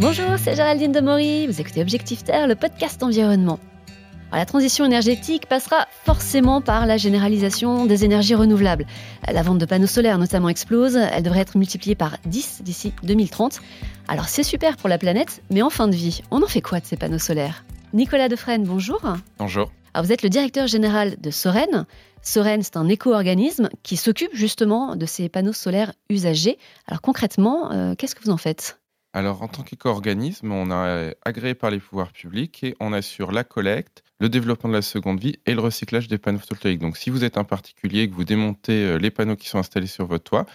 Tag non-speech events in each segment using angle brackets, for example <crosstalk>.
Bonjour, c'est Géraldine Demory. Vous écoutez Objectif Terre, le podcast environnement. la transition énergétique passera forcément par la généralisation des énergies renouvelables. La vente de panneaux solaires notamment explose, elle devrait être multipliée par 10 d'ici 2030. Alors c'est super pour la planète, mais en fin de vie, on en fait quoi de ces panneaux solaires? Nicolas Defresne, bonjour. Bonjour. Alors vous êtes le directeur général de Soren. Soren, c'est un éco-organisme qui s'occupe justement de ces panneaux solaires usagés. Alors concrètement, euh, qu'est-ce que vous en faites? Alors, en tant qu'éco-organisme, on a agréé par les pouvoirs publics et on assure la collecte, le développement de la seconde vie et le recyclage des panneaux photovoltaïques. Donc, si vous êtes un particulier et que vous démontez euh, les panneaux qui sont installés sur votre toit,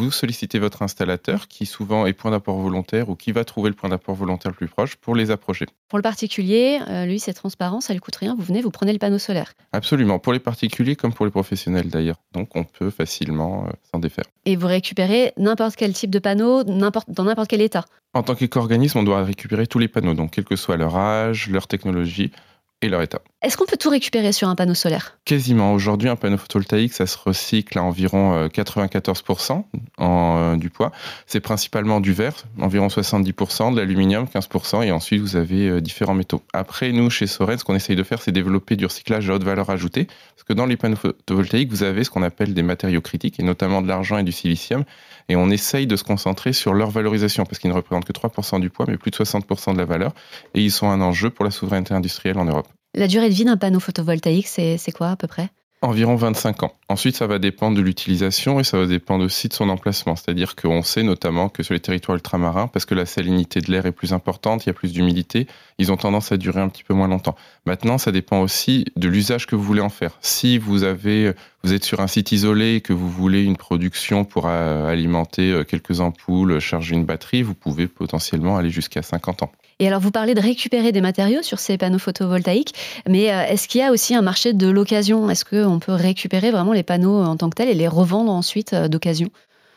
vous sollicitez votre installateur qui souvent est point d'apport volontaire ou qui va trouver le point d'apport volontaire le plus proche pour les approcher. Pour le particulier, euh, lui, c'est transparent, ça ne lui coûte rien. Vous venez, vous prenez le panneau solaire. Absolument, pour les particuliers comme pour les professionnels d'ailleurs. Donc on peut facilement euh, s'en défaire. Et vous récupérez n'importe quel type de panneau dans n'importe quel état En tant qu'éco-organisme, on doit récupérer tous les panneaux, donc quel que soit leur âge, leur technologie et leur état. Est-ce qu'on peut tout récupérer sur un panneau solaire? Quasiment. Aujourd'hui, un panneau photovoltaïque, ça se recycle à environ 94% euh, en, euh, du poids. C'est principalement du verre, environ 70%, de l'aluminium, 15%, et ensuite vous avez euh, différents métaux. Après, nous, chez Soren, ce qu'on essaye de faire, c'est développer du recyclage à haute valeur ajoutée, parce que dans les panneaux photovoltaïques, vous avez ce qu'on appelle des matériaux critiques, et notamment de l'argent et du silicium, et on essaye de se concentrer sur leur valorisation, parce qu'ils ne représentent que 3% du poids, mais plus de 60% de la valeur, et ils sont un enjeu pour la souveraineté industrielle en Europe. La durée de vie d'un panneau photovoltaïque, c'est quoi à peu près? Environ 25 ans. Ensuite, ça va dépendre de l'utilisation et ça va dépendre aussi de son emplacement. C'est-à-dire qu'on sait notamment que sur les territoires ultramarins, parce que la salinité de l'air est plus importante, il y a plus d'humidité, ils ont tendance à durer un petit peu moins longtemps. Maintenant, ça dépend aussi de l'usage que vous voulez en faire. Si vous avez, vous êtes sur un site isolé et que vous voulez une production pour euh, alimenter euh, quelques ampoules, charger une batterie, vous pouvez potentiellement aller jusqu'à 50 ans. Et alors, vous parlez de récupérer des matériaux sur ces panneaux photovoltaïques, mais euh, est-ce qu'il y a aussi un marché de l'occasion? Est-ce qu'on peut récupérer vraiment les panneaux en tant que tels et les revendre ensuite euh, d'occasion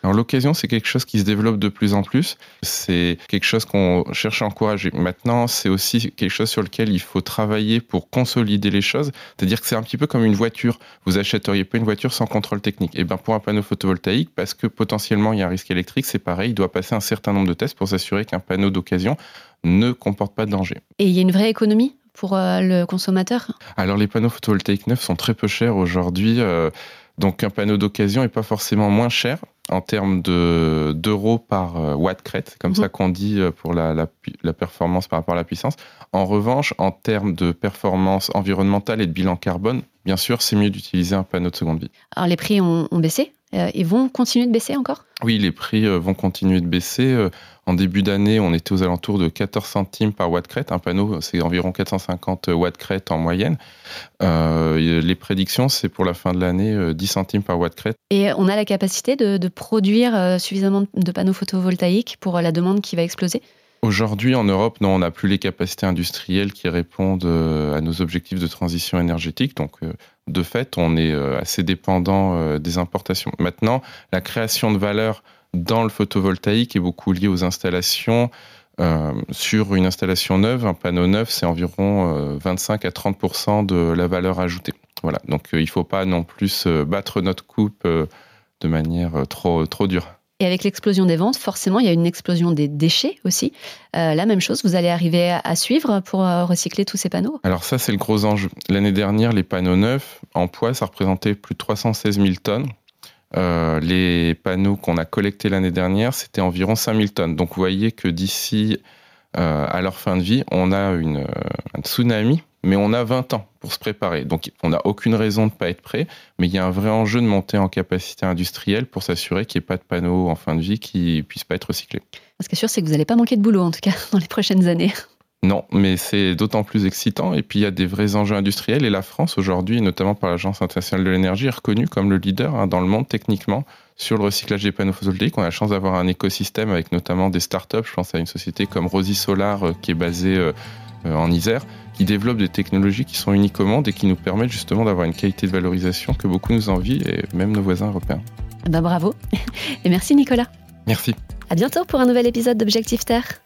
alors l'occasion, c'est quelque chose qui se développe de plus en plus. C'est quelque chose qu'on cherche à encourager. Maintenant, c'est aussi quelque chose sur lequel il faut travailler pour consolider les choses. C'est-à-dire que c'est un petit peu comme une voiture. Vous achèteriez pas une voiture sans contrôle technique. Et eh bien pour un panneau photovoltaïque, parce que potentiellement il y a un risque électrique, c'est pareil. Il doit passer un certain nombre de tests pour s'assurer qu'un panneau d'occasion ne comporte pas de danger. Et il y a une vraie économie? Pour euh, le consommateur Alors les panneaux photovoltaïques neufs sont très peu chers aujourd'hui. Euh, donc un panneau d'occasion n'est pas forcément moins cher en termes d'euros par euh, watt crête, comme mhm. ça qu'on dit pour la, la, performance par rapport à la puissance. En revanche, en termes de performance environnementale et de bilan carbone, bien sûr, c'est mieux d'utiliser un panneau de seconde vie. Alors les prix ont, ont baissé euh, Ils vont continuer de baisser encore? Oui, les prix vont continuer de baisser. En début d'année, on était aux alentours de 14 centimes par watt crête. Un panneau, c'est environ 450 watts crête en moyenne. Euh, les prédictions, c'est pour la fin de l'année 10 euh, centimes par watt crête. Et on a la capacité de, produire euh, suffisamment de panneaux photovoltaïques pour la demande qui va exploser? Aujourd'hui, en Europe, non, on n'a plus les capacités industrielles qui répondent à nos objectifs de transition énergétique. Donc, de fait, on est assez dépendant des importations. Maintenant, la création de valeur dans le photovoltaïque est beaucoup lié aux installations. Euh, sur une installation neuve, un panneau neuf, c'est environ 25 euh, à 30 de la valeur ajoutée. Voilà. Donc euh, il ne faut pas non plus battre notre coupe de manière trop, trop dure. Et avec l'explosion des ventes, forcément, il y a une explosion des déchets aussi. la même chose, vous allez arriver à suivre pour recycler tous ces panneaux? Alors ça, c'est le gros enjeu. L'année dernière, les panneaux neufs, en poids, ça représentait plus de 316 000 tonnes. Euh, les panneaux qu'on a collectés l'année dernière, c'était environ 5000 tonnes. Donc vous voyez que d'ici euh, à leur fin de vie, on a une, euh, un tsunami, mais on a 20 ans pour se préparer. Donc on n'a aucune raison de ne pas être prêt, mais il y a un vrai enjeu de monter en capacité industrielle pour s'assurer qu'il n'y ait pas de panneaux en fin de vie qui ne puissent pas être recyclés. Ce qui est sûr, c'est que vous n'allez pas manquer de boulot, en tout cas, <laughs> dans les prochaines années. Non, mais c'est d'autant plus excitant. Et puis il y a des vrais enjeux industriels. Et la France, aujourd'hui, notamment par l'Agence internationale de l'énergie, est reconnue comme le leader hein, dans le monde techniquement sur le recyclage des panneaux photovoltaïques. On a la chance d'avoir un écosystème avec notamment des startups. Je pense à une société comme Rosy Solar euh, qui est basée euh, en Isère, qui développe des technologies qui sont uniques au monde et qui nous permettent justement d'avoir une qualité de valorisation que beaucoup nous envient et même nos voisins européens. Ben bravo <laughs> et merci Nicolas. Merci. À bientôt pour un nouvel épisode d'Objectif Terre.